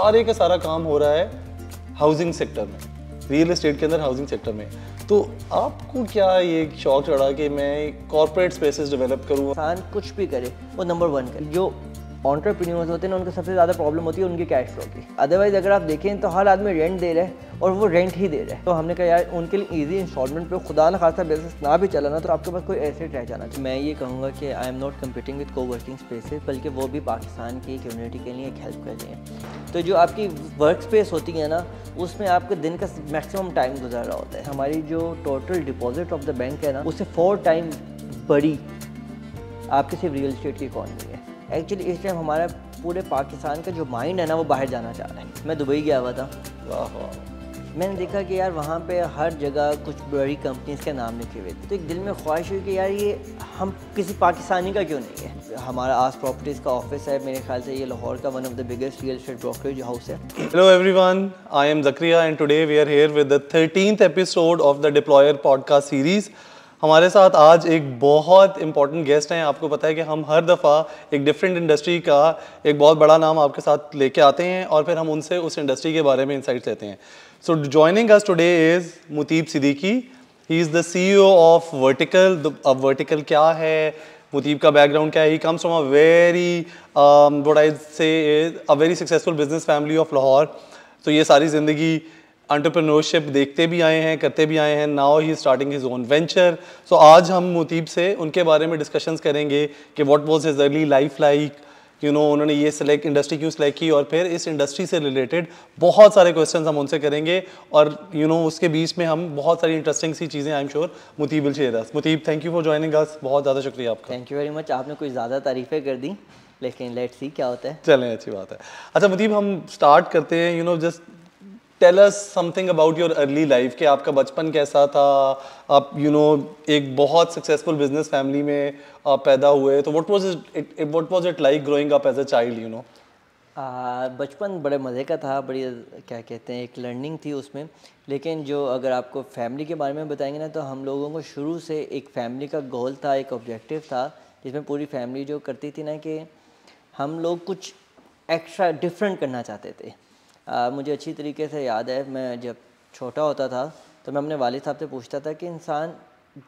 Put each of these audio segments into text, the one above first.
सारे का सारा काम हो रहा है हाउसिंग सेक्टर में रियल एस्टेट के अंदर हाउसिंग सेक्टर में। तो आपको क्या ये शौक चढ़ा कि मैं कॉरपोरेट स्पेसेस डेवलप करूँ? इंसान कुछ भी करे, वो नंबर वन करे। जो ऑन्टरप्रीनियर्स होते हैं ना, उनको सबसे ज़्यादा प्रॉब्लम होती है उनके कैश फ्लो की। अदरवाइज़ अगर आप देखें तो हर आदमी रेंट दे रहा है और वो रेंट ही दे रहा है। तो हमने कहा, यार, उनके लिए इजी इंस्टॉलमेंट पे खुदा ना खासा बिज़नेस ना भी चलाना तो आपके पास कोई एसेट रह जाना मैं ये कहूँगा कि I am not competing with co working spaces बल्कि वो भी पाकिस्तान की कम्युनिटी के लिए एक हेल्प कर रही हैं। तो जो आपकी वर्क स्पेस होती है ना, उसमें आपके दिन का मैक्सिमम टाइम गुजर रहा होता है। हमारी जो total deposit of the bank है ना उससे फोर टाइम बड़ी आपकी सिर्फ़ रियल इस्टेट की इकॉनमी है। एक्चुअली इस टाइम हमारा पूरे पाकिस्तान का जो माइंड है ना वो बाहर जाना चाह रहा है। मैं दुबई गया हुआ था। वाह। वाह मैंने देखा कि यार वहाँ पे हर जगह कुछ बड़ी कंपनीज़ के नाम लिखे हुए थे। तो एक दिल में ख्वाहिश हुई कि यार ये हम किसी पाकिस्तानी का क्यों नहीं है? हमारा आज प्रॉपर्टीज़ का ऑफ़िस है मेरे ख्याल से ये लाहौर का one of the biggest real state brokerage house है। Hello everyone, I am Zakria and today we are here with the 13th episode of the Deployer podcast series. हमारे साथ आज एक बहुत इंपॉर्टेंट गेस्ट हैं। आपको पता है कि हम हर दफ़ा एक डिफरेंट इंडस्ट्री का एक बहुत बड़ा नाम आपके साथ लेके आते हैं और फिर हम उनसे उस इंडस्ट्री के बारे में इंसाइट्स लेते हैं। So joining us today is Muteeb Siddiqui he is the CEO of Vertical अब वर्टिकल क्या है? मुतीब का बैकग्राउंड क्या है? He comes from a very से a very successful business family of Lahore तो ये सारी ज़िंदगी एंटरप्रेन्योरशिप देखते भी आए हैं करते भी आए हैं now he starting his own venture so आज हम मुतीब से उनके बारे में डिस्कशंस करेंगे कि what was his early life like you know उन्होंने ये सिलेक्ट इंडस्ट्री क्यों सिलेक्ट की? और फिर इस इंडस्ट्री से रिलेटेड बहुत सारे क्वेश्चंस हम उनसे करेंगे। और यू you नो know, उसके बीच में हम बहुत सारी इंटरेस्टिंग सी चीज़ें I am sure Muteeb will share Muteeb thank you for joining us बहुत ज़्यादा शुक्रिया आपका. थैंक यू वेरी मच आपने कुछ ज़्यादा तारीफ़ें कर दी लेकिन लेट्स सी क्या होता है. चलें अच्छी बात है. अच्छा मुतीब हम स्टार्ट करते हैं you know just tell us something about your early life कि आपका बचपन कैसा था? आप यू you नो know, एक बहुत सक्सेसफुल बिज़नेस फैमिली में आप पैदा हुए तो what was it what was it like growing up as a child you know बचपन बड़े मज़े का था बड़ी क्या कहते हैं एक लर्निंग थी उसमें। लेकिन जो अगर आपको फैमिली के बारे में बताएँगे ना तो हम लोगों को शुरू से एक फैमिली का गोल था एक ऑब्जेक्टिव था जिसमें पूरी फैमिली जो करती थी ना कि हम लोग कुछ एक्स्ट्रा डिफरेंट करना चाहते थे। आ, मुझे अच्छी तरीके से याद है मैं जब छोटा होता था तो मैं अपने वालिद साहब से पूछता था कि इंसान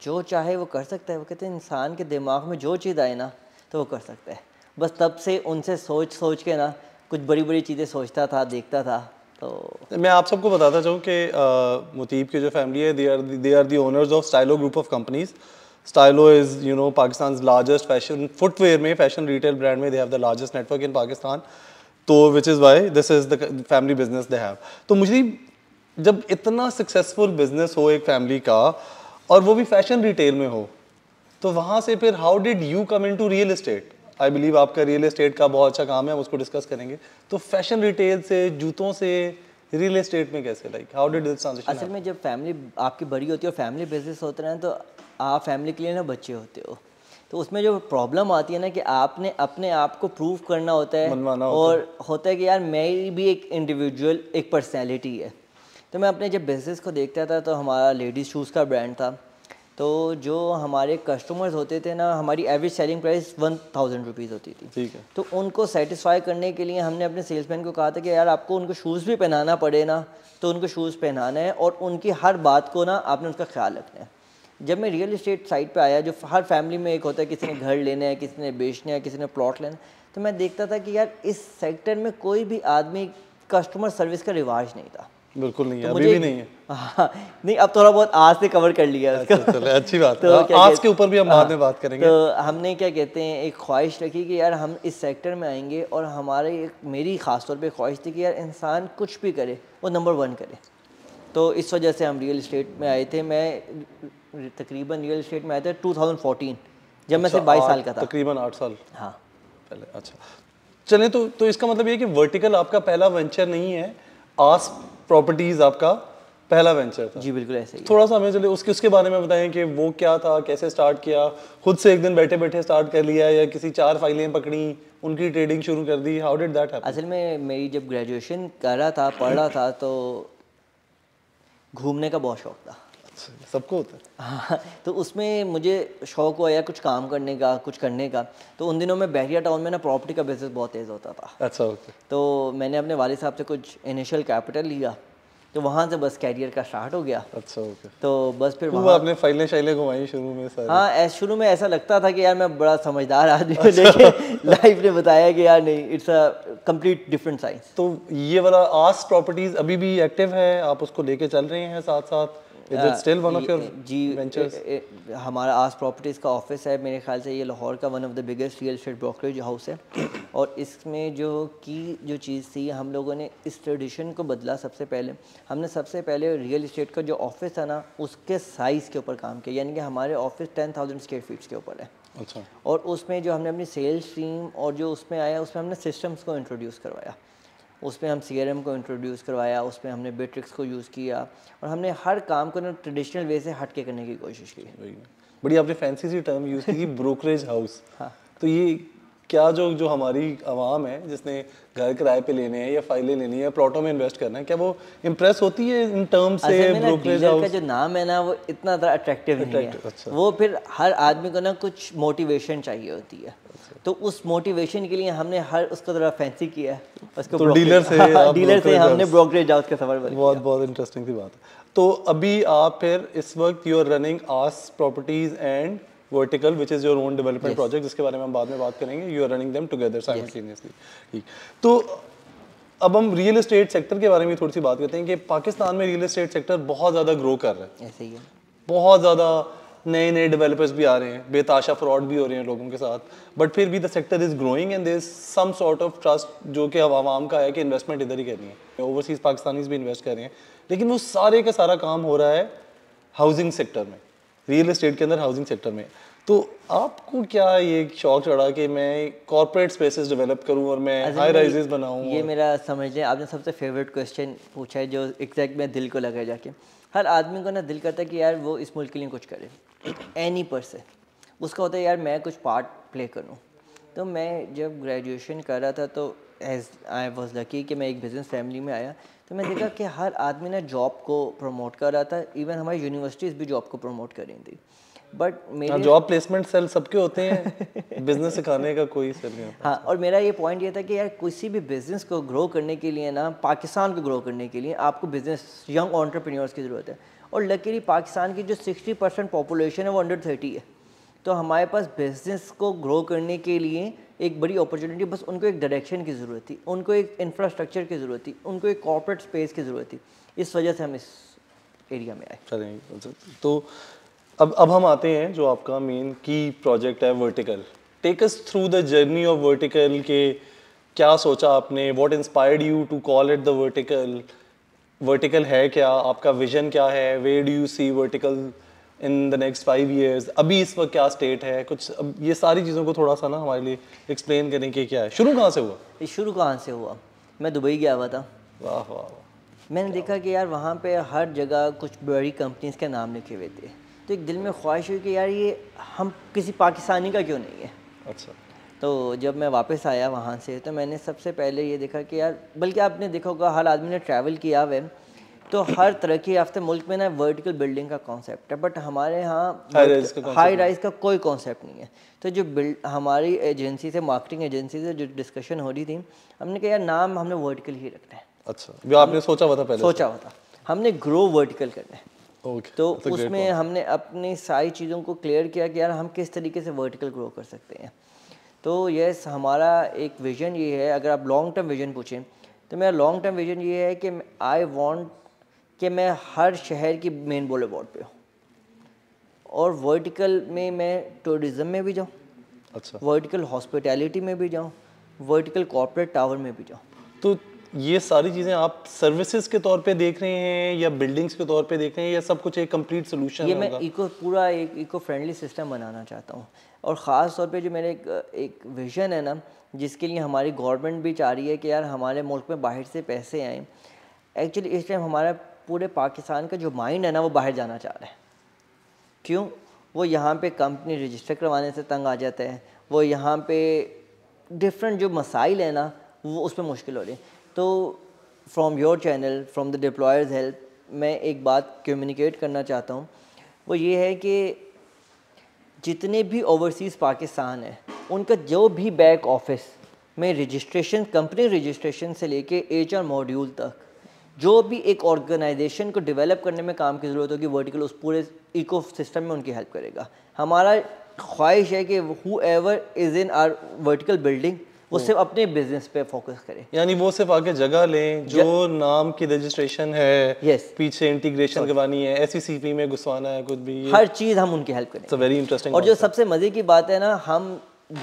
जो चाहे वो कर सकता है। वो कहते हैं इंसान के दिमाग में जो चीज़ आए ना तो वो कर सकता है। बस तब से उनसे सोच सोच के ना कुछ बड़ी बड़ी चीज़ें सोचता था देखता था तो मैं आप सबको बताता चाहूँ कि मुतीब की जो फैमिली है they are they are the owners of Stylo group of companies Stylo is you know Pakistan largest fashion footwear में फ़ैशन रिटेल ब्रांड में they have the largest network in Pakistan तो which is why this is the family business they have तो मुझे जब इतना successful business हो एक family का और वो भी फ़ैशन रिटेल में हो तो वहाँ से फिर how did you come into real estate I believe आपका रियल एस्टेट का बहुत अच्छा काम है हम उसको डिस्कस करेंगे। तो फ़ैशन रिटेल से जूतों से रियल एस्टेट में कैसे? Like how did this transition असल में जब फैमिली आपकी बड़ी होती है और फैमिली बिज़नेस होते हैं तो आप फैमिली के लिए ना बच्चे होते हो। तो उसमें जो प्रॉब्लम आती है ना कि आपने अपने आप को प्रूव करना होता है होता और होता है कि यार मेरी भी एक इंडिविजुअल एक पर्सनैलिटी है। तो मैं अपने जब बिज़नेस को देखता था तो हमारा लेडीज़ शूज़ का ब्रांड था। तो जो हमारे कस्टमर्स होते थे ना हमारी average selling price one thousand rupees होती थी। ठीक है। तो उनको सेटिस्फाई करने के लिए हमने अपने सेल्समैन को कहा था कि यार आपको उनको शूज़ भी पहनाना पड़े ना तो उनको शूज़ पहनाना है और उनकी हर बात को ना आपने उसका ख्याल रखना है। जब मैं रियल इस्टेट साइट पे आया जो हर फैमिली में एक होता है किसी ने घर लेना है किसी ने बेचना है किसी ने प्लॉट लेना तो मैं देखता था कि यार इस सेक्टर में कोई भी आदमी कस्टमर सर्विस का रिवाज नहीं था। बिल्कुल नहीं है तो अभी भी नहीं है। हाँ, नहीं अब थोड़ा बहुत आज से कवर कर लिया अच्छा, चले, अच्छी बात तो है। क्या आज के ऊपर भी हम बाद में बात करेंगे। तो हमने क्या कहते हैं एक ख्वाहिश रखी कि यार हम इस सेक्टर में आएँगे और हमारे एक मेरी ख़ास तौर पे ख्वाहिश थी कि यार इंसान कुछ भी करे वो नंबर वन करे। तो इस वजह से हम रियल इस्टेट में आए थे। मैं तकरीबन रियल इस्टेट में आया था 2014 जब मैं सिर्फ़ बाईस साल का था। तकरीबन आठ साल। हाँ। पहले अच्छा। चले तो तो इसका मतलब ये कि वर्टिकल आपका पहला वेंचर नहीं है आस प्रॉपर्टीज़ आपका पहला वेंचर था। जी बिल्कुल ऐसे ही थोड़ा सा हमें चले उसके उसके बारे में बताएँ कि वो क्या था कैसे स्टार्ट किया खुद से एक दिन बैठे बैठे स्टार्ट कर लिया या किसी चार फाइलें पकड़ी उनकी ट्रेडिंग शुरू कर दी हाउ डिड दैट हैपन असल में मेरी जब ग्रेजुएशन कर रहा था पढ़ रहा था तो घूमने का बहुत शौक था। सबको होता है। हाँ तो उसमें मुझे शौक हुआ यार कुछ काम करने का कुछ करने का तो उन दिनों में बहरिया टाउन में ना प्रॉपर्टी का बिज़नेस बहुत तेज़ होता था। अच्छा ओके तो मैंने अपने वाले साहब से कुछ इनिशियल कैपिटल लिया तो वहाँ से बस कैरियर का स्टार्ट हो गया। अच्छा ओके तो बस फिर वहाँ आपने फाइलें शाइलें घुमाई शुरू में सारी। हाँ शुरू में ऐसा लगता था कि यार मैं बड़ा समझदार आदमी हूँ लेकिन लाइफ ने बताया कि यार नहीं it's a complete different science तो ये वाला आस प्रॉपर्टीज़ अभी भी एक्टिव है? आप उसको लेके चल रहे हैं साथ साथ is it still one of your ji ventures ए- ए- हमारा आस प्रॉपर्टीज़ का ऑफ़िस है मेरे ख्याल से ये लाहौर का one of the biggest real estate brokerage house है। और इसमें जो की जो चीज़ थी हम लोगों ने इस ट्रेडिशन को बदला सबसे पहले। हमने सबसे पहले रियल इस्टेट का जो ऑफ़िस था ना उसके साइज़ के ऊपर काम किया यानी कि हमारे office ten thousand square feets के ऊपर है। अच्छा। और उसमें जो हमने अपनी सेल्स टीम और जो उसमें आया उसमें हमने सिस्टम्स को इंट्रोड्यूस करवाया। उसमें हम सी को इंट्रोड्यूस करवाया उस पर हमने बेट्रिक्स को यूज़ किया और हमने हर काम को ना ट्रेडिशनल वे से हट के करने की कोशिश की। बड़ी आपने फैंसी सी टर्म यूज़ की ब्रोकरेज हाउस हाँ। तो ये क्या जो जो हमारी आवाम है जिसने घर किराए पे लेने हैं या फाइलें लेनी है प्लॉटों में इन्वेस्ट करना है क्या वो इम्प्रेस होती है इन टर्म से ब्रोकरेज डीलर का जो नाम है ना वो इतना ज़्यादा अट्रैक्टिव नहीं है। अच्छा। वो फिर हर आदमी को ना कुछ मोटिवेशन चाहिए होती है। अच्छा। तो उस मोटिवेशन के लिए हमने हर उसको थोड़ा फैंसी किया है। उसको तो brokerage- से डीलर से हमने ब्रोकरेज हाउस का सफ़र बहुत बहुत इंटरेस्टिंग सी बात है। तो अभी आप फिर इस वक्त you are running Aas properties and Vertical which is your own development project जिसके बारे में हम बाद में बात करेंगे you are running them together simultaneously ठीक। तो अब हम रियल एस्टेट सेक्टर के बारे में थोड़ी सी बात करते हैं कि पाकिस्तान में रियल एस्टेट सेक्टर बहुत ज़्यादा ग्रो कर रहा है। ऐसे ही है। बहुत ज़्यादा नए नए डेवलपर्स भी आ रहे हैं बेताशा फ्रॉड भी हो रहे हैं लोगों के साथ। बट फिर भी the sector is growing and there some sort of trust जो कि आवाम का है कि इन्वेस्टमेंट इधर ही करनी है। ओवरसीज पाकिस्तानीज भी इन्वेस्ट कर रहे हैं। लेकिन वो सारे का सारा काम हो रहा है हाउसिंग सेक्टर में। रियल इस्टेट के अंदर हाउसिंग सेक्टर में। तो आपको क्या ये शौक चढ़ा कि मैं कॉर्पोरेट स्पेसेस डेवलप करूँ और मैं हाई राइजेस बनाऊँ ये मेरा समझ लें आपने सबसे फेवरेट क्वेश्चन पूछा है जो एग्जैक्ट मेरे दिल को लगा जाके। हर आदमी को ना दिल करता है कि यार वो इस मुल्क के लिए कुछ करे। एनी पर्सन उसका होता है यार मैं कुछ पार्ट प्ले करूँ। तो मैं जब ग्रेजुएशन कर रहा था तो एज आई वॉज़ लकी कि मैं एक बिज़नेस फैमिली में आया। तो मैं देखा कि हर आदमी ना जॉब को प्रमोट कर रहा था इवन हमारी यूनिवर्सिटीज़ भी जॉब को प्रमोट कर रही थी। बट मेरे जॉब प्लेसमेंट सेल सबके होते हैं। बिज़नेस सिखाने का कोई सेल नहीं होता। हाँ और मेरा ये पॉइंट ये था कि यार किसी भी बिज़नेस को ग्रो करने के लिए ना पाकिस्तान को ग्रो करने के लिए आपको बिज़नेस यंग ऑन्टरप्रेन्योर्स की ज़रूरत है। और लकीली पाकिस्तान की जो 60 परसेंट पॉपुलेशन है वो अंडर थर्टी है। तो हमारे पास बिज़नेस को ग्रो करने के लिए एक बड़ी अपॉर्चुनिटी बस उनको एक डायरेक्शन की ज़रूरत थी, उनको एक इंफ्रास्ट्रक्चर की ज़रूरत थी, उनको एक कॉर्पोरेट स्पेस की ज़रूरत थी। इस वजह से हम इस एरिया में आए। चलेंगे तो अब अब हम आते हैं जो आपका मेन की प्रोजेक्ट है Vertical take us through the journey of Vertical के क्या सोचा आपने? What inspired you to call it the Vertical Vertical है क्या? आपका विजन क्या है? Way do you see Vertical in the next five years अभी इस वक्त क्या स्टेट है? कुछ अब ये सारी चीज़ों को थोड़ा सा ना हमारे लिए एक्सप्लेन करें कि क्या है। शुरू कहाँ से हुआ? ये शुरू कहाँ से हुआ? मैं दुबई गया हुआ था। वाह वाह मैंने देखा कि यार वहाँ पे हर जगह कुछ बड़ी कंपनीज़ के नाम लिखे हुए थे। तो एक दिल में ख्वाहिश हुई कि यार ये हम किसी पाकिस्तानी का क्यों नहीं है? अच्छा। तो जब मैं वापस आया वहाँ से तो मैंने सबसे पहले ये देखा कि यार बल्कि आपने देखा होगा हर आदमी ने ट्रैवल किया हुआ है। तो हर तरक्की याफ्ते मुल्क में ना वर्टिकल बिल्डिंग का कॉन्सेप्ट है बट हमारे यहाँ का हाई राइज का कोई कॉन्सेप्ट नहीं है। तो जो बिल्ड हमारी एजेंसी से मार्केटिंग एजेंसी से जो डिस्कशन हो रही थी हमने कहा यार नाम हमने वर्टिकल ही रखना है। अच्छा जो आपने सोचा हुआ था पहले सोचा हुआ था। हमने ग्रो वर्टिकल करना है ओके तो उसमें हमने अपनी सारी चीज़ों को क्लियर किया कि यार हम किस तरीके से वर्टिकल ग्रो कर सकते हैं। तो यस हमारा एक विज़न ये है अगर आप लॉन्ग टर्म विज़न पूछें तो मेरा लॉन्ग टर्म विज़न ये है कि आई वांट कि मैं हर शहर की मेन बोले बोर्ड पे हूँ। और वर्टिकल में मैं टूरिज़म में भी जाऊँ अच्छा। वर्टिकल हॉस्पिटैलिटी में भी जाऊँ वर्टिकल कॉर्पोरेट टावर में भी जाऊँ। तो ये सारी चीज़ें आप सर्विसेज़ के तौर पे देख रहे हैं या बिल्डिंग्स के तौर पे देख रहे हैं या सब कुछ एक कंप्लीट सोल्यूशन ये मैं इको पूरा एक इको फ्रेंडली सिस्टम बनाना चाहता हूँ। और ख़ास तौर पे जो मेरे एक एक विजन है ना जिसके लिए हमारी गवर्नमेंट भी चाह रही है कि यार हमारे मुल्क में बाहर से पैसे आएँ। एक्चुअली इस टाइम हमारा पूरे पाकिस्तान का जो माइंड है ना, वो बाहर जाना चाह रहा है। क्यों? वो यहाँ पे कंपनी रजिस्टर करवाने से तंग आ जाता है। वो यहाँ पे डिफरेंट जो मसाइल है ना, वो उस पर मुश्किल हो रही है। तो from your channel from the deployers help मैं एक बात कम्युनिकेट करना चाहता हूँ। वो ये है कि जितने भी ओवरसीज़ पाकिस्तान है, उनका जो भी बैक ऑफ़िस में रजिस्ट्रेशन कंपनी रजिस्ट्रेशन से लेके एच आर मॉड्यूल तक जो भी एक ऑर्गेनाइजेशन को डेवलप करने में काम की ज़रूरत होगी वर्टिकल उस पूरे इको सिस्टम में उनकी हेल्प करेगा। हमारा ख्वाहिश है कि whoever is in our vertical building वो सिर्फ़ अपने बिज़नेस पे फोकस करें। यानी वो सिर्फ़ आगे जगह लें जो नाम की रजिस्ट्रेशन है Yes. पीछे इंटीग्रेशन करवानी है एस में घुसवाना है कुछ भी हर चीज़ हम उनकी हेल्प करें वेरी इंटरेस्टिंग और जो सबसे मज़े की बात है ना हम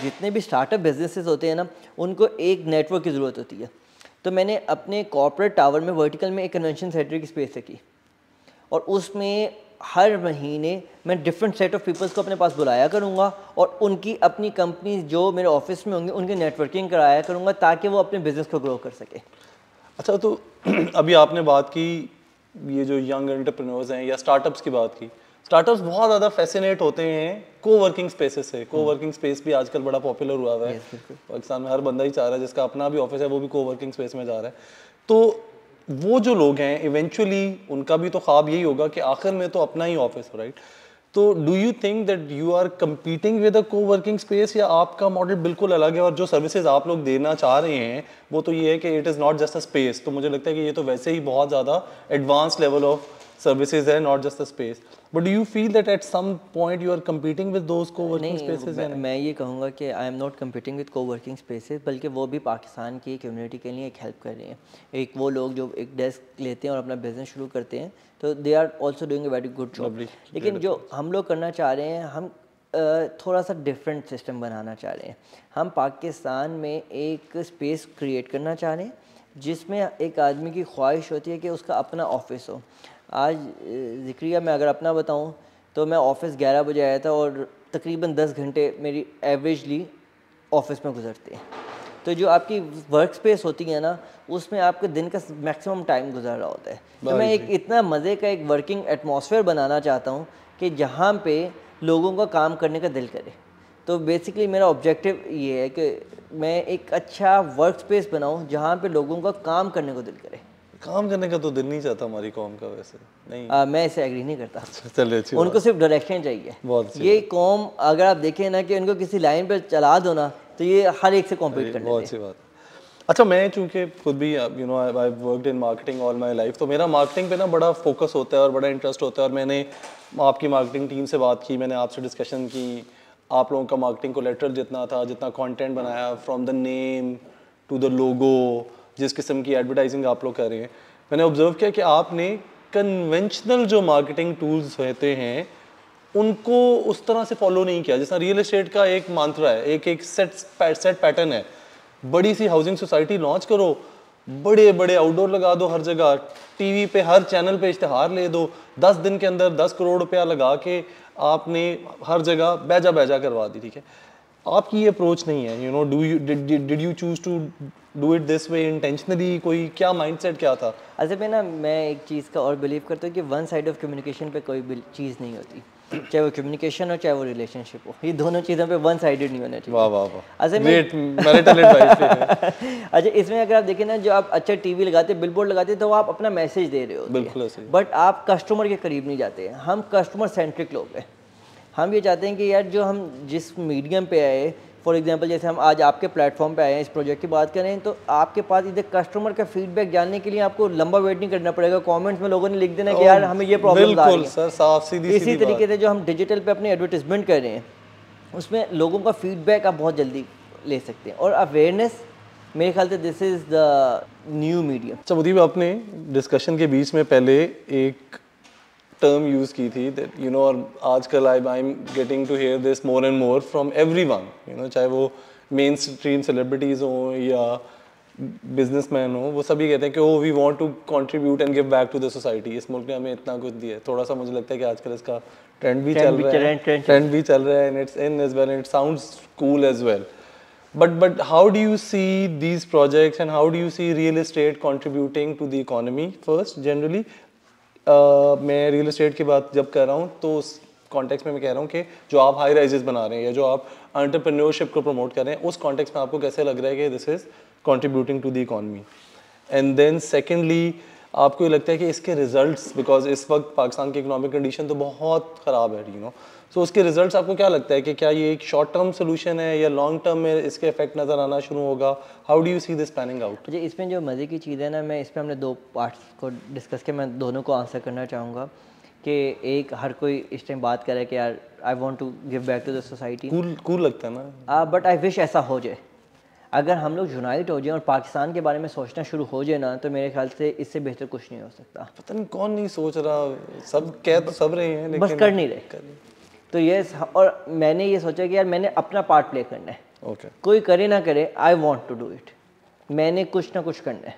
जितने भी स्टार्टअप बिजनेसेस होते हैं ना उनको एक नेटवर्क की ज़रूरत होती है। तो मैंने अपने कॉर्पोरेट टावर में वर्टिकल में एक कन्वेंशन सेंटर की स्पेस रखी और उसमें हर महीने मैं डिफरेंट सेट ऑफ़ पीपल्स को अपने पास बुलाया करूँगा और उनकी अपनी कंपनी जो मेरे ऑफ़िस में होंगे, उनकी नेटवर्किंग कराया करूँगा ताकि वो अपने बिज़नेस को ग्रो कर सके। अच्छा तो अभी आपने बात की, ये जो यंग एंटरप्रेन्योर्स हैं या स्टार्टअप्स की बात की स्टार्टअप्स बहुत ज़्यादा फैसिनेट होते हैं को वर्किंग स्पेसेस से। को वर्किंग स्पेस भी आजकल बड़ा पॉपुलर हुआ हुआ है। पाकिस्तान में हर बंदा ही चाह रहा है जिसका अपना भी ऑफ़िस है वो भी को वर्किंग स्पेस में जा रहा है। तो वो जो लोग हैं इवेंचुअली उनका भी तो ख्वाब यही होगा कि आखिर में तो अपना ही ऑफ़िस हो राइट तो do you think that you are competing with a co working space या आपका मॉडल बिल्कुल अलग है और जो सर्विसेज़ आप लोग देना चाह रहे हैं वो तो ये है कि it is not just a space तो मुझे लगता है कि ये तो वैसे ही बहुत ज़्यादा एडवांस लेवल ऑफ़ है not just a space but do you feel that at some point you are competing with those co working spaces मैं, मैं ये कहूँगा कि am not competing with co working spaces बल्कि वो भी पाकिस्तान की कम्युनिटी के लिए एक हेल्प कर रहे हैं। एक वो लोग जो एक डेस्क लेते हैं और अपना बिज़नेस शुरू करते हैं तो they are also doing a very good job Lovely. लेकिन जो हम लोग करना चाह रहे हैं हम थोड़ा सा डिफरेंट सिस्टम बनाना चाह रहे हैं। हम पाकिस्तान में एक स्पेस क्रिएट करना चाह रहे हैं जिसमें एक आदमी की ख्वाहिश होती है कि उसका अपना ऑफ़िस हो। आज जिक्रिया में अगर अपना बताऊँ तो मैं ऑफ़िस 11 बजे आया था और तकरीबन 10 घंटे मेरी एवरेजली ऑफ़िस में गुजरते हैं। तो जो आपकी वर्क स्पेस होती है ना उसमें आपके दिन का मैक्सिमम टाइम गुजर रहा होता है। तो मैं एक इतना मज़े का एक वर्किंग एटमॉस्फेयर बनाना चाहता हूँ कि जहाँ पे लोगों का काम करने का दिल करे। तो बेसिकली मेरा ऑब्जेक्टिव ये है कि मैं एक अच्छा वर्क स्पेस बनाऊँ जहाँ पे लोगों का काम करने को दिल करे। काम करने का तो दिल नहीं चाहता हमारी कौम का वैसे। नहीं। आ, मैं इसे एग्री नहीं करता। चलिए अच्छी उनको सिर्फ़ डायरेक्शन चाहिए। बहुत ये कौम अगर आप देखें ना कि उनको किसी लाइन पर चला दो ना तो ये हर एक से कॉम्पीट कर बहुत अच्छी बात। अच्छा मैं चूँकि खुद भी you know I worked in marketing all my life तो मेरा मार्केटिंग पे ना बड़ा फोकस होता है और बड़ा इंटरेस्ट होता है। और मैंने आपकी मार्केटिंग टीम से बात की मैंने आपसे डिस्कशन की। आप लोगों का मार्केटिंग कोलेट्रल जितना था जितना कंटेंट बनाया from the name to the logo जिस किस्म की एडवर्टाइजिंग आप लोग कर रहे हैं। मैंने ऑब्ज़र्व किया कि आपने कन्वेंशनल जो मार्केटिंग टूल्स होते हैं, उनको उस तरह से फॉलो नहीं किया। जैसा रियल इस्टेट का एक मंत्र है, एक एक सेट सेट पैटर्न है। बड़ी सी हाउसिंग सोसाइटी लॉन्च करो, बड़े बड़े आउटडोर लगा दो हर जगह टीवी पे हर चैनल पे इश्तहार ले दो, दस दिन के अंदर दस करोड़ रुपया लगा के आपने हर जगह बैजा बैजा करवा दी, ठीक है? आपकी ये अप्रोच नहीं है you know do you did you choose to do it this way intentionally कोई क्या माइंडसेट क्या था? ऐसे में ना मैं एक चीज़ का और बिलीव करता हूँ कि वन साइड ऑफ़ कम्युनिकेशन पे कोई चीज़ नहीं होती। चाहे वो कम्युनिकेशन हो चाहे वो रिलेशनशिप हो। ये दोनों चीज़ों पे वन साइडेड नहीं होना चाहिए। वाह वाह वाह। अच्छा अच्छा इसमें अगर आप देखें ना जो आप अच्छा टीवी लगाते बिलबोर्ड लगाते तो आप अपना मैसेज दे रहे हो। बिल्कुल बट आप कस्टमर के करीब नहीं जाते हम कस्टमर सेंट्रिक लोग हैं। हम ये चाहते हैं कि यार जो हम जिस मीडियम पे आए फॉर एग्जांपल जैसे हम आज आपके प्लेटफॉर्म पे आए हैं इस प्रोजेक्ट की बात करें तो आपके पास इधर कस्टमर का फीडबैक जानने के लिए आपको लंबा वेट नहीं करना पड़ेगा। कमेंट्स में लोगों ने लिख देना कि यार हमें ये प्रॉब्लम आ रही बिल्कुल है। सर साफ़ सीधी इसी तरीके से जो हम डिजिटल पे अपनी एडवर्टीजमेंट कर रहे हैं उसमें लोगों का फीडबैक आप बहुत जल्दी ले सकते हैं। और अवेयरनेस मेरे ख्याल से this is the new medium अच्छा मुदीब आपने डिस्कशन के बीच में पहले एक टर्म यूज़ की थी दैट यू नो और आजकल I I am getting to hear this more and more from everyone you know चाहे वो मेन स्ट्रीम सेलिब्रिटीज़ हों या बिजनेसमैन हो वो सभी कहते हैं कि ओ we want to contribute and give back to the society इस मुल्क ने हमें इतना कुछ दिया है। थोड़ा सा मुझे लगता है कि आजकल इसका ट्रेंड भी चल रहा है। है, ट्रेंड भी चल रहा है and it's in as well and it sounds cool as well but but how do you see these projects and how do you see real estate contributing to the economy first generally? मैं real estate की बात जब कर रहा हूँ तो उस context में मैं कह रहा हूँ कि जो आप हाई राइजेस बना रहे हैं या जो आप एंटरप्रेन्योरशिप को प्रमोट कर रहे हैं, उस कॉन्टेक्स्ट में आपको कैसे लग रहा है कि this is contributing to the economy and then secondly आपको ये लगता है कि इसके रिजल्ट्स बिकॉज़ इस वक्त पाकिस्तान की इकोनॉमिक कंडीशन तो बहुत ख़राब है यू नो सो उसके रिजल्ट्स आपको क्या लगता है कि क्या ये एक शॉर्ट टर्म सोल्यूशन है या लॉन्ग टर्म में इसके इफ़ेक्ट नज़र आना शुरू होगा? How do you see this planning out जी इसमें जो मज़े की चीज़ है ना मैं इसमें हमने दो पार्ट्स को डिस्कस किया मैं दोनों को आंसर करना चाहूँगा कि एक हर कोई इस टाइम बात करे कि यार I want to give back to the society cool cool लगता है ना? बट आई विश ऐसा हो जाए। अगर हम लोग यूनाइट हो जाए और पाकिस्तान के बारे में सोचना शुरू हो जाए ना तो मेरे ख्याल से इससे बेहतर कुछ नहीं हो सकता। पता नहीं कौन नहीं सोच रहा सब कह तो सब रहे हैं लेकिन बस कर नहीं रहे। तो ये और मैंने ये सोचा कि यार मैंने अपना पार्ट प्ले करना है। ओके कोई करे ना करे I want to do it मैंने कुछ ना कुछ करना है।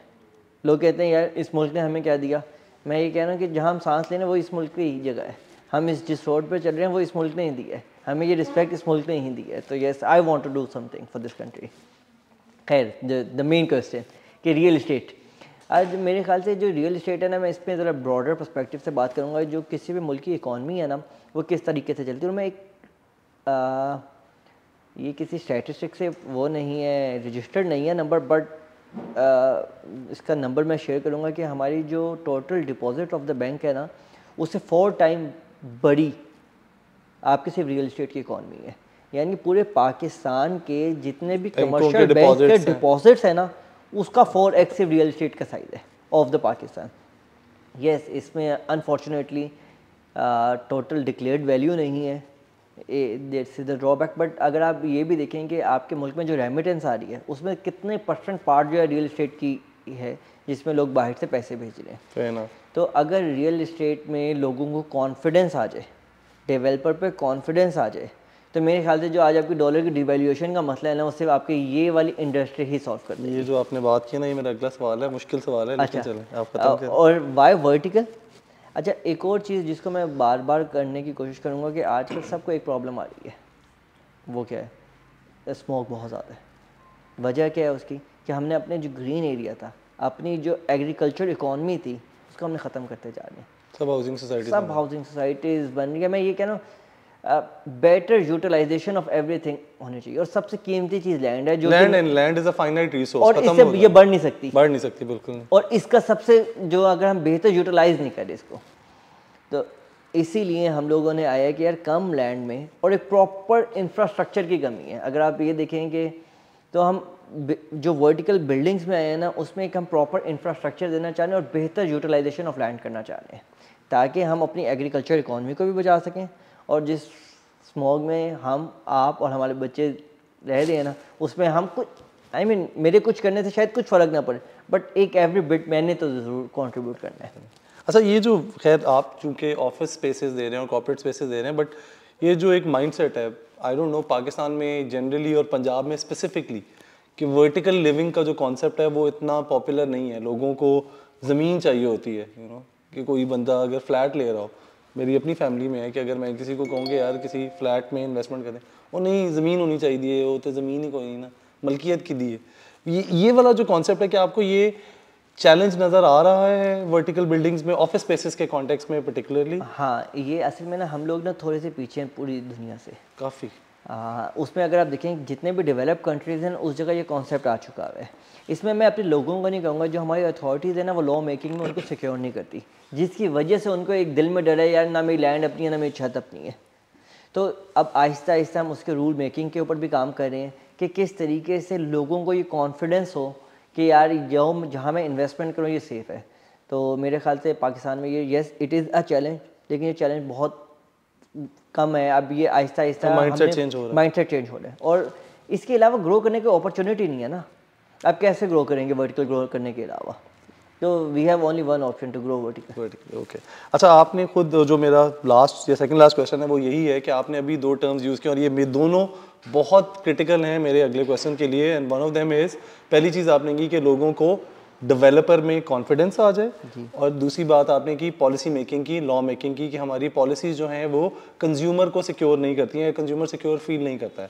लोग कहते हैं यार इस मुल्क ने हमें क्या दिया? मैं ये कह रहा हूँ कि जहाँ हम सांस लेना वो इस मुल्क की ही जगह है। हम इस जिस रोड पर चल रहे हैं वो इस मुल्क ने ही दिया है। हमें ये रिस्पेक्ट इस मुल्क ने ही दिया है। तो yes I want to do something for this country खैर द मेन क्वेश्चन कि रियल इस्टेट आज मेरे ख्याल से जो रियल इस्टेट है ना मैं इस पर ज़रा ब्रॉडर परस्पेक्टिव से बात करूँगा जो किसी भी मुल्क की इकॉनमी है ना वो किस तरीके से चलती है। और मैं एक आ, ये किसी स्टैटिस्टिक से वो नहीं है रजिस्टर्ड नहीं है नंबर बट इसका नंबर मैं शेयर करूँगा कि हमारी जो total deposit of the bank है ना उससे फोर टाइम बड़ी आपकी सिर्फ़ रियल इस्टेट की इकॉनमी है। यानी पूरे पाकिस्तान के जितने भी कमर्शियल बैंक के डिपॉजिट्स है ना उसका फोर एक्स रियल इस्टेट का साइज़ है ऑफ़ द पाकिस्तान यस इसमें अनफॉर्चुनेटली टोटल डिक्लेयर्ड वैल्यू नहीं है. That's is the drawback but अगर आप ये भी देखें कि आपके मुल्क में जो रेमिटेंस आ रही है उसमें कितने परसेंट पार्ट जो है रियल इस्टेट की है जिसमें लोग बाहर से पैसे भेज रहे हैं. तो अगर रियल इस्टेट में लोगों को कॉन्फिडेंस आ जाए डेवलपर पे कॉन्फिडेंस आ जाए तो मेरे ख्याल से जो आज आपकी डॉलर की डिवेल्यूशन का मसला है ना उससे आपकी ये वाली इंडस्ट्री ही सॉल्व कर ये जो आपने बात की ना ये मेरा अगला सवाल है मुश्किल सवाल है अच्छा। चले आप खत्म और वाई वर्टिकल अच्छा एक और चीज़ जिसको मैं बार बार करने की कोशिश करूँगा कि आजकल सबको एक प्रॉब्लम आ रही है वो क्या है? स्मोक बहुत ज़्यादा है। वजह क्या है उसकी? कि हमने अपने जो ग्रीन एरिया था अपनी जो एग्रीकल्चर इकॉनमी थी उसको हमने ख़त्म करते जा रहे हैं। सब हाउसिंग सोसाइटी सब हाउसिंग सोसाइटीज़ बन रही है। मैं ये कह रहा हूँ बेटर यूटिलाइजेशन ऑफ़ एवरीथिंग होनी चाहिए। और सबसे कीमती चीज़ लैंड है जो land and land is a finite resource और इससे ये बढ़ नहीं सकती। बढ़ नहीं सकती बिल्कुल नहीं। और इसका सबसे जो अगर हम बेहतर यूटिलाइज नहीं करें इसको तो इसीलिए हम लोगों ने आया कि यार कम लैंड में और एक प्रॉपर इंफ्रास्ट्रक्चर की कमी है। अगर आप ये देखेंगे तो हम जो वर्टिकल बिल्डिंग्स में आए हैं ना उसमें एक हम प्रॉपर इंफ्रास्ट्रक्चर देना चाह रहे हैं और बेहतर यूटिलाइजेशन ऑफ़ लैंड करना चाह रहे हैं ताकि हम अपनी एग्रीकल्चर इकॉनमी को भी बचा सकें। और जिस स्मॉग में हम आप और हमारे बच्चे रह रहे हैं ना उसमें हम कुछ आई I मीन mean, मेरे कुछ करने से शायद कुछ फ़र्क ना पड़े बट एक एवरी बिट मैंने तो ज़रूर कॉन्ट्रीब्यूट करना है। अच्छा ये जो खैर आप चूँकि ऑफ़िस स्पेसेस दे रहे हैं और कॉर्पोरेट स्पेसेस दे रहे हैं बट ये जो एक माइंडसेट है आई डोंट नो पाकिस्तान में जनरली और पंजाब में स्पेसिफिकली कि वर्टिकल लिविंग का जो कॉन्सेप्ट है वो इतना पॉपुलर नहीं है। लोगों को ज़मीन चाहिए होती है यू you नो know, कि कोई बंदा अगर फ्लैट ले रहा हो मेरी अपनी फैमिली में है कि अगर मैं किसी को कहूँगी यार किसी फ्लैट में इन्वेस्टमेंट करें और नहीं ज़मीन होनी चाहिए वो तो ज़मीन ही कोई नहीं ना मलकियत की दी है। ये ये वाला जो कॉन्सेप्ट है कि आपको ये चैलेंज नज़र आ रहा है वर्टिकल बिल्डिंग्स में ऑफ़िस स्पेसेस के कॉन्टेक्स्ट में पर्टिकुलरली हाँ ये असल में ना हम लोग ना थोड़े से पीछे हैं पूरी दुनिया से। काफ़ी। उसमें अगर आप देखें, जितने भी डेवलप कंट्रीज़ हैं, उस जगह ये कॉन्सेप्ट आ चुका है। इसमें मैं अपने लोगों को नहीं कहूँगा, जो हमारी अथॉरिटीज़ है ना, वो लॉ मेकिंग में उनको सिक्योर नहीं करती। जिसकी वजह से उनको एक दिल में डर है, यार ना मेरी लैंड अपनी है, ना मेरी छत अपनी है। तो अब आहिस्ता आहिस्ता हम उसके रूल मेकिंग के ऊपर भी काम कर रहे हैं कि किस तरीके से लोगों को ये कॉन्फिडेंस हो कि यार, जो जहाँ मैं इन्वेस्टमेंट करूँ, ये सेफ़ है। तो मेरे ख्याल से पाकिस्तान में ये yes it is a challenge लेकिन ये चैलेंज बहुत कम है अब ये आहिस्ता आहिस्ता माइंडसेट चेंज हो रहा है। माइंडसेट चेंज हो रहा है। और इसके अलावा ग्रो करने की अपॉर्चुनिटी नहीं है ना। आप कैसे ग्रो करेंगे वर्टिकल ग्रो करने के अलावा? तो we have only one option to grow vertical vertical okay अच्छा आपने खुद जो मेरा लास्ट या सेकंड लास्ट क्वेश्चन है वो यही है कि आपने अभी दो टर्म्स यूज़ किए और ये दोनों बहुत क्रिटिकल हैं मेरे अगले क्वेश्चन के लिए। And one of them is पहली चीज़ आपने की कि लोगों को डेवलपर में कॉन्फिडेंस आ जाए। और दूसरी बात आपने की पॉलिसी मेकिंग की लॉ मेकिंग की कि हमारी पॉलिसीज़ जो हैं वो कंज्यूमर को सिक्योर नहीं करती हैं कंज्यूमर सिक्योर फील नहीं करता है।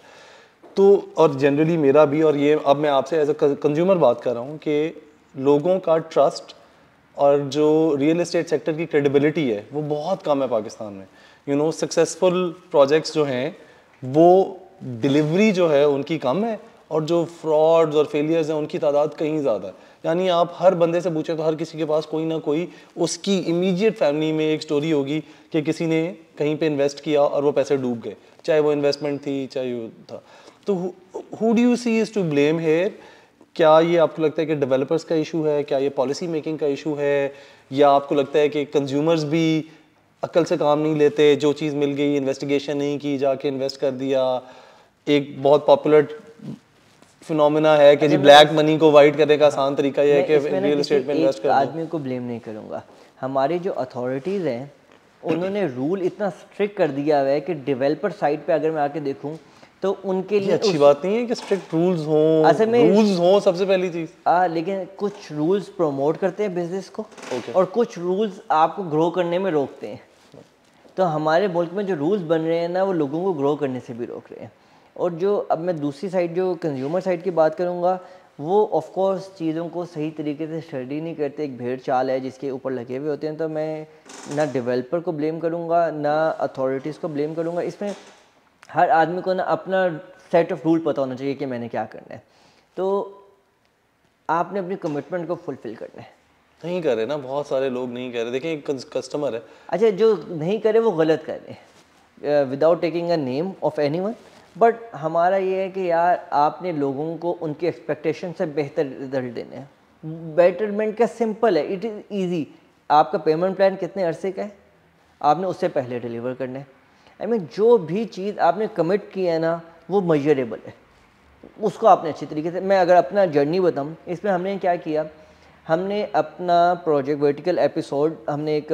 तो और जनरली मेरा भी और ये अब मैं आपसे एज अ कंज्यूमर बात कर रहा हूँ कि लोगों का ट्रस्ट और जो रियल इस्टेट सेक्टर की क्रेडिबिलिटी है वो बहुत कम है पाकिस्तान में। यू नो सक्सेसफुल प्रोजेक्ट्स जो हैं वो डिलीवरी जो है उनकी कम है और जो फ्रॉड्स और फेलियर्स हैं उनकी तादाद कहीं ज़्यादा है। यानी आप हर बंदे से पूछे तो हर किसी के पास कोई ना कोई उसकी इमीडिएट फैमिली में एक स्टोरी होगी कि किसी ने कहीं पे इन्वेस्ट किया और वो पैसे डूब गए, चाहे वो इन्वेस्टमेंट थी, चाहे वो था। तो who do you see is to blame here क्या ये आपको लगता है कि डेवलपर्स का इशू है? क्या ये पॉलिसी मेकिंग का इशू है? या आपको लगता है कि कंज्यूमर्स भी अक्ल से काम नहीं लेते, जो चीज़ मिल गई इन्वेस्टिगेशन नहीं की, जाके इन्वेस्ट कर दिया, एक बहुत पॉपुलर फिनोमिना है कि जी ब्लैक मनी को वाइट करने का आसान तरीका ये है कि रियल एस्टेट में इन्वेस्ट कर आदमी को ब्लेम नहीं करूँगा। हमारी जो अथॉरिटीज़ हैं उन्होंने रूल इतना स्ट्रिक्ट कर दिया हुआ है कि डेवलपर साइड पे अगर मैं आके देखूँ तो उनके लिए अच्छी बात नहीं है कि स्ट्रिक्ट रूल्स हों। असल में रूल्स हों सबसे पहली चीज़। आ, लेकिन कुछ रूल्स प्रमोट करते हैं बिज़नेस को okay. और कुछ रूल्स आपको ग्रो करने में रोकते हैं। तो हमारे मुल्क में जो रूल्स बन रहे हैं ना वो लोगों को ग्रो करने से भी रोक रहे हैं। और जो अब मैं दूसरी साइड जो कंज्यूमर साइड की बात करूँगा वो ऑफ़ कोर्स चीज़ों को सही तरीके से स्टडी नहीं करते एक भेड़ चाल है जिसके ऊपर लगे हुए होते हैं तो मैं ना डेवलपर को ब्लेम करूँगा ना अथॉरिटीज़ को ब्लेम करूँगा। इसमें हर आदमी को ना अपना सेट ऑफ़ रूल पता होना चाहिए कि मैंने क्या करना है। तो आपने अपनी कमिटमेंट को फुलफिल करना है। नहीं कर रहे ना बहुत सारे लोग नहीं कर रहे। देखें एक कस्टमर है। अच्छा जो नहीं करे वो गलत कर रहे without taking a name of anyone but हमारा ये है कि यार, आपने लोगों को उनकी एक्सपेक्टेशन से बेहतर रिज़ल्ट देने हैं। बेटरमेंट का सिंपल है? इट इज़ ईजी आपका पेमेंट प्लान कितने अरसे का है? आपने उससे पहले डिलीवर करना है। आई मीन जो भी चीज़ आपने कमिट की है ना, वो मजरेबल है। उसको आपने अच्छी तरीके से, मैं अगर अपना जर्नी बताऊँ, इसमें हमने क्या किया? हमने अपना प्रोजेक्ट वर्टिकल एपिसोड हमने एक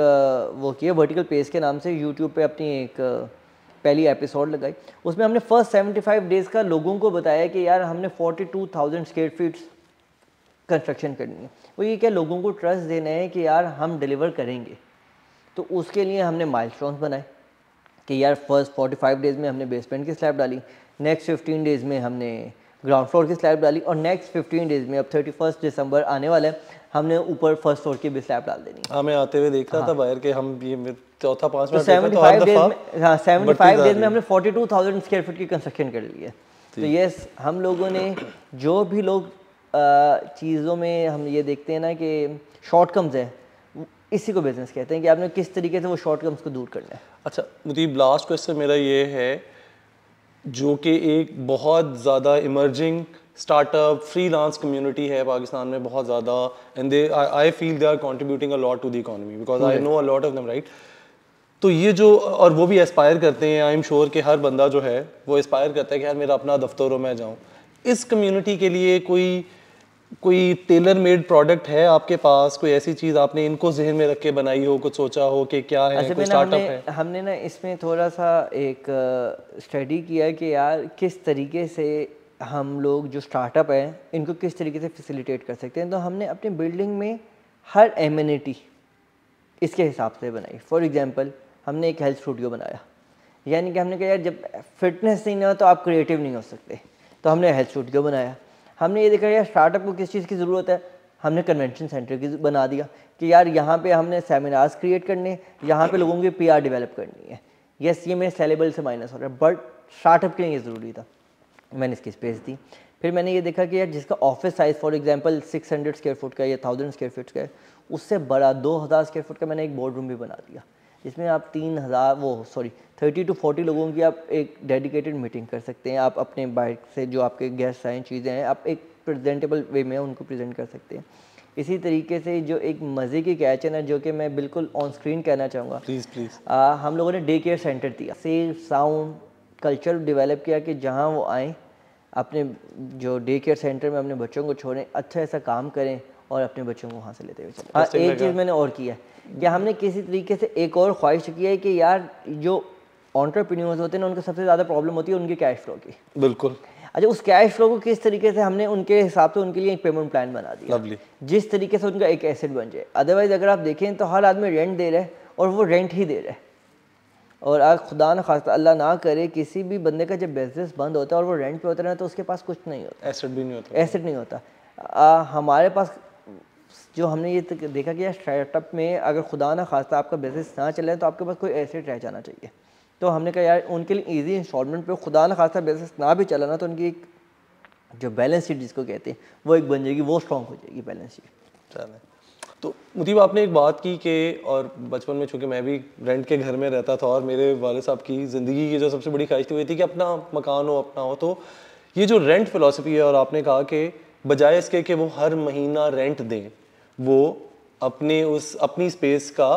वो किया वर्टिकल पेज के नाम से यूट्यूब पे अपनी एक पहली एपिसोड लगाई। उसमें हमने फ़र्स्ट 75 डेज़ का लोगों को बताया कि यार हमने 42,000 स्क्वेयर फीट कंस्ट्रक्शन करनी है। वो ये क्या लोगों को ट्रस्ट देना है कि यार हम डिलीवर करेंगे? तो उसके लिए हमने माइलस्टोन्स बनाए कि यार फ़र्स्ट 45 डेज़ में हमने बेसमेंट की स्लैब डाली। नेक्स्ट 15 डेज़ में हमने ग्राउंड फ्लोर की स्लैब डाली और नेक्स्ट 15 डेज़ में अब 31 दिसंबर आने वाला है हमने ऊपर फ़र्स्ट फ्लोर की भी स्लैब डाल देनी हाँ। मैं आते हुए देख रहा हाँ। था बाहर के हम ये चौथा पाँच सेवेंटी फाइव डेज़ में हाँ सेवेंटी फाइव डेज़ में हमने forty two thousand square feet की कंस्ट्रक्शन कर ली है। तो यस हम लोगों ने जो भी लोग चीज़ों में हम ये देखते हैं ना कि शॉर्ट कम्स है इसी को बिज़नेस कहते हैं कि आपने किस तरीके से वो शॉर्ट कम्स को दूर करना है। अच्छा मुझे लास्ट क्वेश्चन मेरा ये है जो कि एक बहुत ज़्यादा emerging startup freelance community है पाकिस्तान में बहुत ज़्यादा and they I feel they are contributing a lot to the economy because I know a lot of them right तो ये जो और वो भी एस्पायर करते हैं आई एम श्योर कि हर बंदा जो है वो एस्पायर करता है कि यार मेरा अपना दफ्तर हो मैं जाऊँ। इस कम्यूनिटी के लिए कोई कोई टेलर मेड प्रोडक्ट है आपके पास? कोई ऐसी चीज़ आपने इनको जहन में रख के बनाई हो कुछ सोचा हो कि क्या है कोई स्टार्टअप है? हमने ना इसमें थोड़ा सा एक स्टडी किया कि यार किस तरीके से हम लोग जो स्टार्टअप है इनको किस तरीके से फैसिलिटेट कर सकते हैं। तो हमने अपनी बिल्डिंग में हर एम्यूनिटी इसके हिसाब से बनाई। फॉर एग्ज़ाम्पल हमने एक हेल्थ स्टूडियो बनाया। यानी कि हमने कहा यार जब फिटनेस नहीं हो तो आप क्रिएटिव नहीं हो सकते। तो हमने हेल्थ स्टूडियो बनाया। हमने ये देखा यार स्टार्टअप को किस चीज़ की ज़रूरत है? हमने कन्वेंशन सेंटर की बना दिया कि यार, यहाँ पे हमने सेमिनार्स क्रिएट करने यहाँ पे लोगों की पीआर डेवलप करनी है। यस ये मेरे सेलेबल से माइनस हो रहा है बट स्टार्टअप के लिए ज़रूरी था। मैंने इसकी स्पेस दी। फिर मैंने ये देखा कि यार, जिसका office size for example 600 square foot का या थाउज़ेंड स्क्वायर फुट का है, उससे बड़ा 2000 स्क्वायर फुट का मैंने एक बोर्ड रूम भी बना दिया। जिसमें आप तीन हज़ार वो सॉरी थर्टी टू फोर्टी लोगों की आप एक डेडिकेटेड मीटिंग कर सकते हैं। आप अपने बाइक से जो आपके गेस्ट आए चीज़ें हैं आप एक प्रेजेंटेबल वे में उनको प्रेजेंट कर सकते हैं। इसी तरीके से जो एक मज़े की कैचन है जो कि मैं बिल्कुल ऑन स्क्रीन कहना चाहूँगा। प्लीज़ प्लीज़ हम लोगों ने डे केयर सेंटर दिया। सेफ़ साउंड कल्चर डेवलप किया कि जहाँ वो आएँ अपने जो डे केयर सेंटर में अपने बच्चों को छोड़ें अच्छा ऐसा काम करें और अपने बच्चों को वहाँ से लेते हुए चलें। हाँ एक चीज़ मैंने और किया है कि हमने किसी तरीके से एक और ख्वाहिश की है कि यार जो ऑन्टरप्रीन्योर्स होते हैं उनको सबसे ज़्यादा प्रॉब्लम होती है उनके कैश फ्लो की। बिल्कुल। अच्छा उस कैश फ्लो को किस तरीके से हमने उनके हिसाब से उनके लिए एक पेमेंट प्लान बना दिया? Lovely. जिस तरीके से उनका एक एसेट बन जाए। अदरवाइज़ अगर आप देखें तो हर आदमी रेंट दे रहे हैं और वो रेंट ही दे रहे हैं। और अगर खुदा न खास्ता अल्लाह ना करे किसी भी बंदे का जब बिज़नेस बंद होता है और वो रेंट पे होता है तो उसके पास कुछ नहीं होता। एसेट भी नहीं होता। एसेट नहीं होता। आ, हमारे पास जो हमने ये देखा कि स्टार्टअप में अगर खुदा ना खास्ता आपका बिज़नेस ना चले तो आपके पास कोई एसेट रह जाना चाहिए। तो हमने कहा यार उनके लिए ईजी इंस्टॉलमेंट पे खुदा ना खास्ता बिज़नेस ना भी चला ना तो उनकी एक जो बैलेंस शीट जिसको कहते हैं, वो एक बन जाएगी, वो स्ट्रॉन्ग हो जाएगी बैलेंस शीट तो मुतीब आपने एक बात की कि, और बचपन में चूँकि मैं भी रेंट के घर में रहता था और मेरे वाले साहब की ज़िंदगी की जो सबसे बड़ी ख्वाहिश थी वो थी कि अपना मकान हो, अपना हो तो ये जो रेंट फिलोसफी है और आपने कहा कि बजाय इसके कि वो हर महीना रेंट दें वो अपने उस अपनी स्पेस का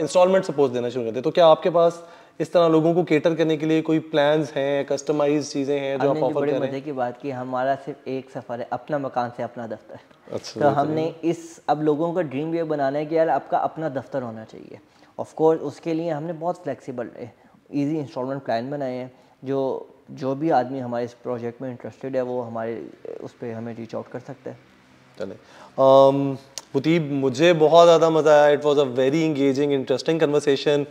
इंस्टॉलमेंट सपोज़ देना शुरू कर दें तो क्या आपके पास इस तरह लोगों को केटर करने के लिए कोई प्लान्स हैं कस्टमाइज चीज़ें हैं जो आप ऑफ़र कर रहे हैं? की बात की हमारा सिर्फ़ एक सफ़र है अपना मकान से अपना दफ्तर। अच्छा तो हमने इस अब लोगों का ड्रीम ये बनाना है कि यार आपका अपना दफ्तर होना चाहिए। ऑफ़ कोर्स उसके लिए हमने बहुत फ्लेक्सिबल इजी इंस्टॉलमेंट प्लान बनाए हैं जो जो भी आदमी हमारे इस प्रोजेक्ट में इंटरेस्टेड है, वो हमारे, उस पर हमें रीच आउट कर सकता है। चले। मुतीब मुझे बहुत ज़्यादा मज़ा आया। It was a very engaging interesting conversation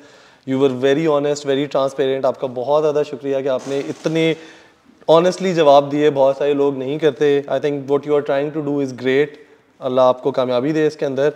you were very honest very transparent आपका बहुत ज़्यादा शुक्रिया कि आपने इतने ऑनेस्टली जवाब दिए। बहुत सारे लोग नहीं करते। I think what you are trying to do is great Allah आपको कामयाबी दे इसके अंदर।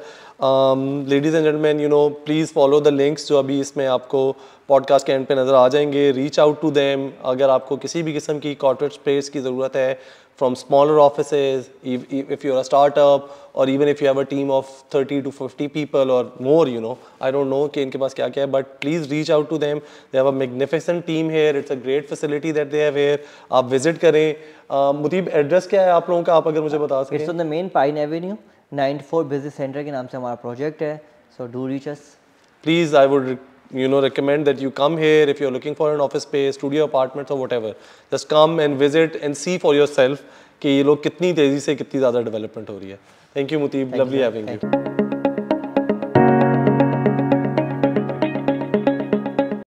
Ladies and gentleman you know please follow the links जो अभी इसमें आपको पॉडकास्ट के एंड पे नज़र आ जाएँगे। रीच आउट टू देम अगर आपको किसी भी किस्म की कॉर्पोरेट स्पेस की ज़रूरत है from smaller offices, if, if you're a startup, or even if you have a team of 30 to 50 people or more, you know, I don't know कि इनके पास क्या क्या है, but please reach out to them. They have a magnificent team here. It's a great facility that they have here. आप visit करें. Uh, मुतीब address क्या है आप लोगों का आप अगर मुझे बता सकें? It's on the main Pine Avenue, 94 Business Center के नाम से हमारा प्रोजेक्ट है. So do reach us. Please, I would you know recommend that you come here if you're looking for an office space studio apartments or whatever just come and visit and see for yourself कि ये लोग कितनी तेज़ी से कितनी ज़्यादा development हो रही है thank you Mutib lovely having you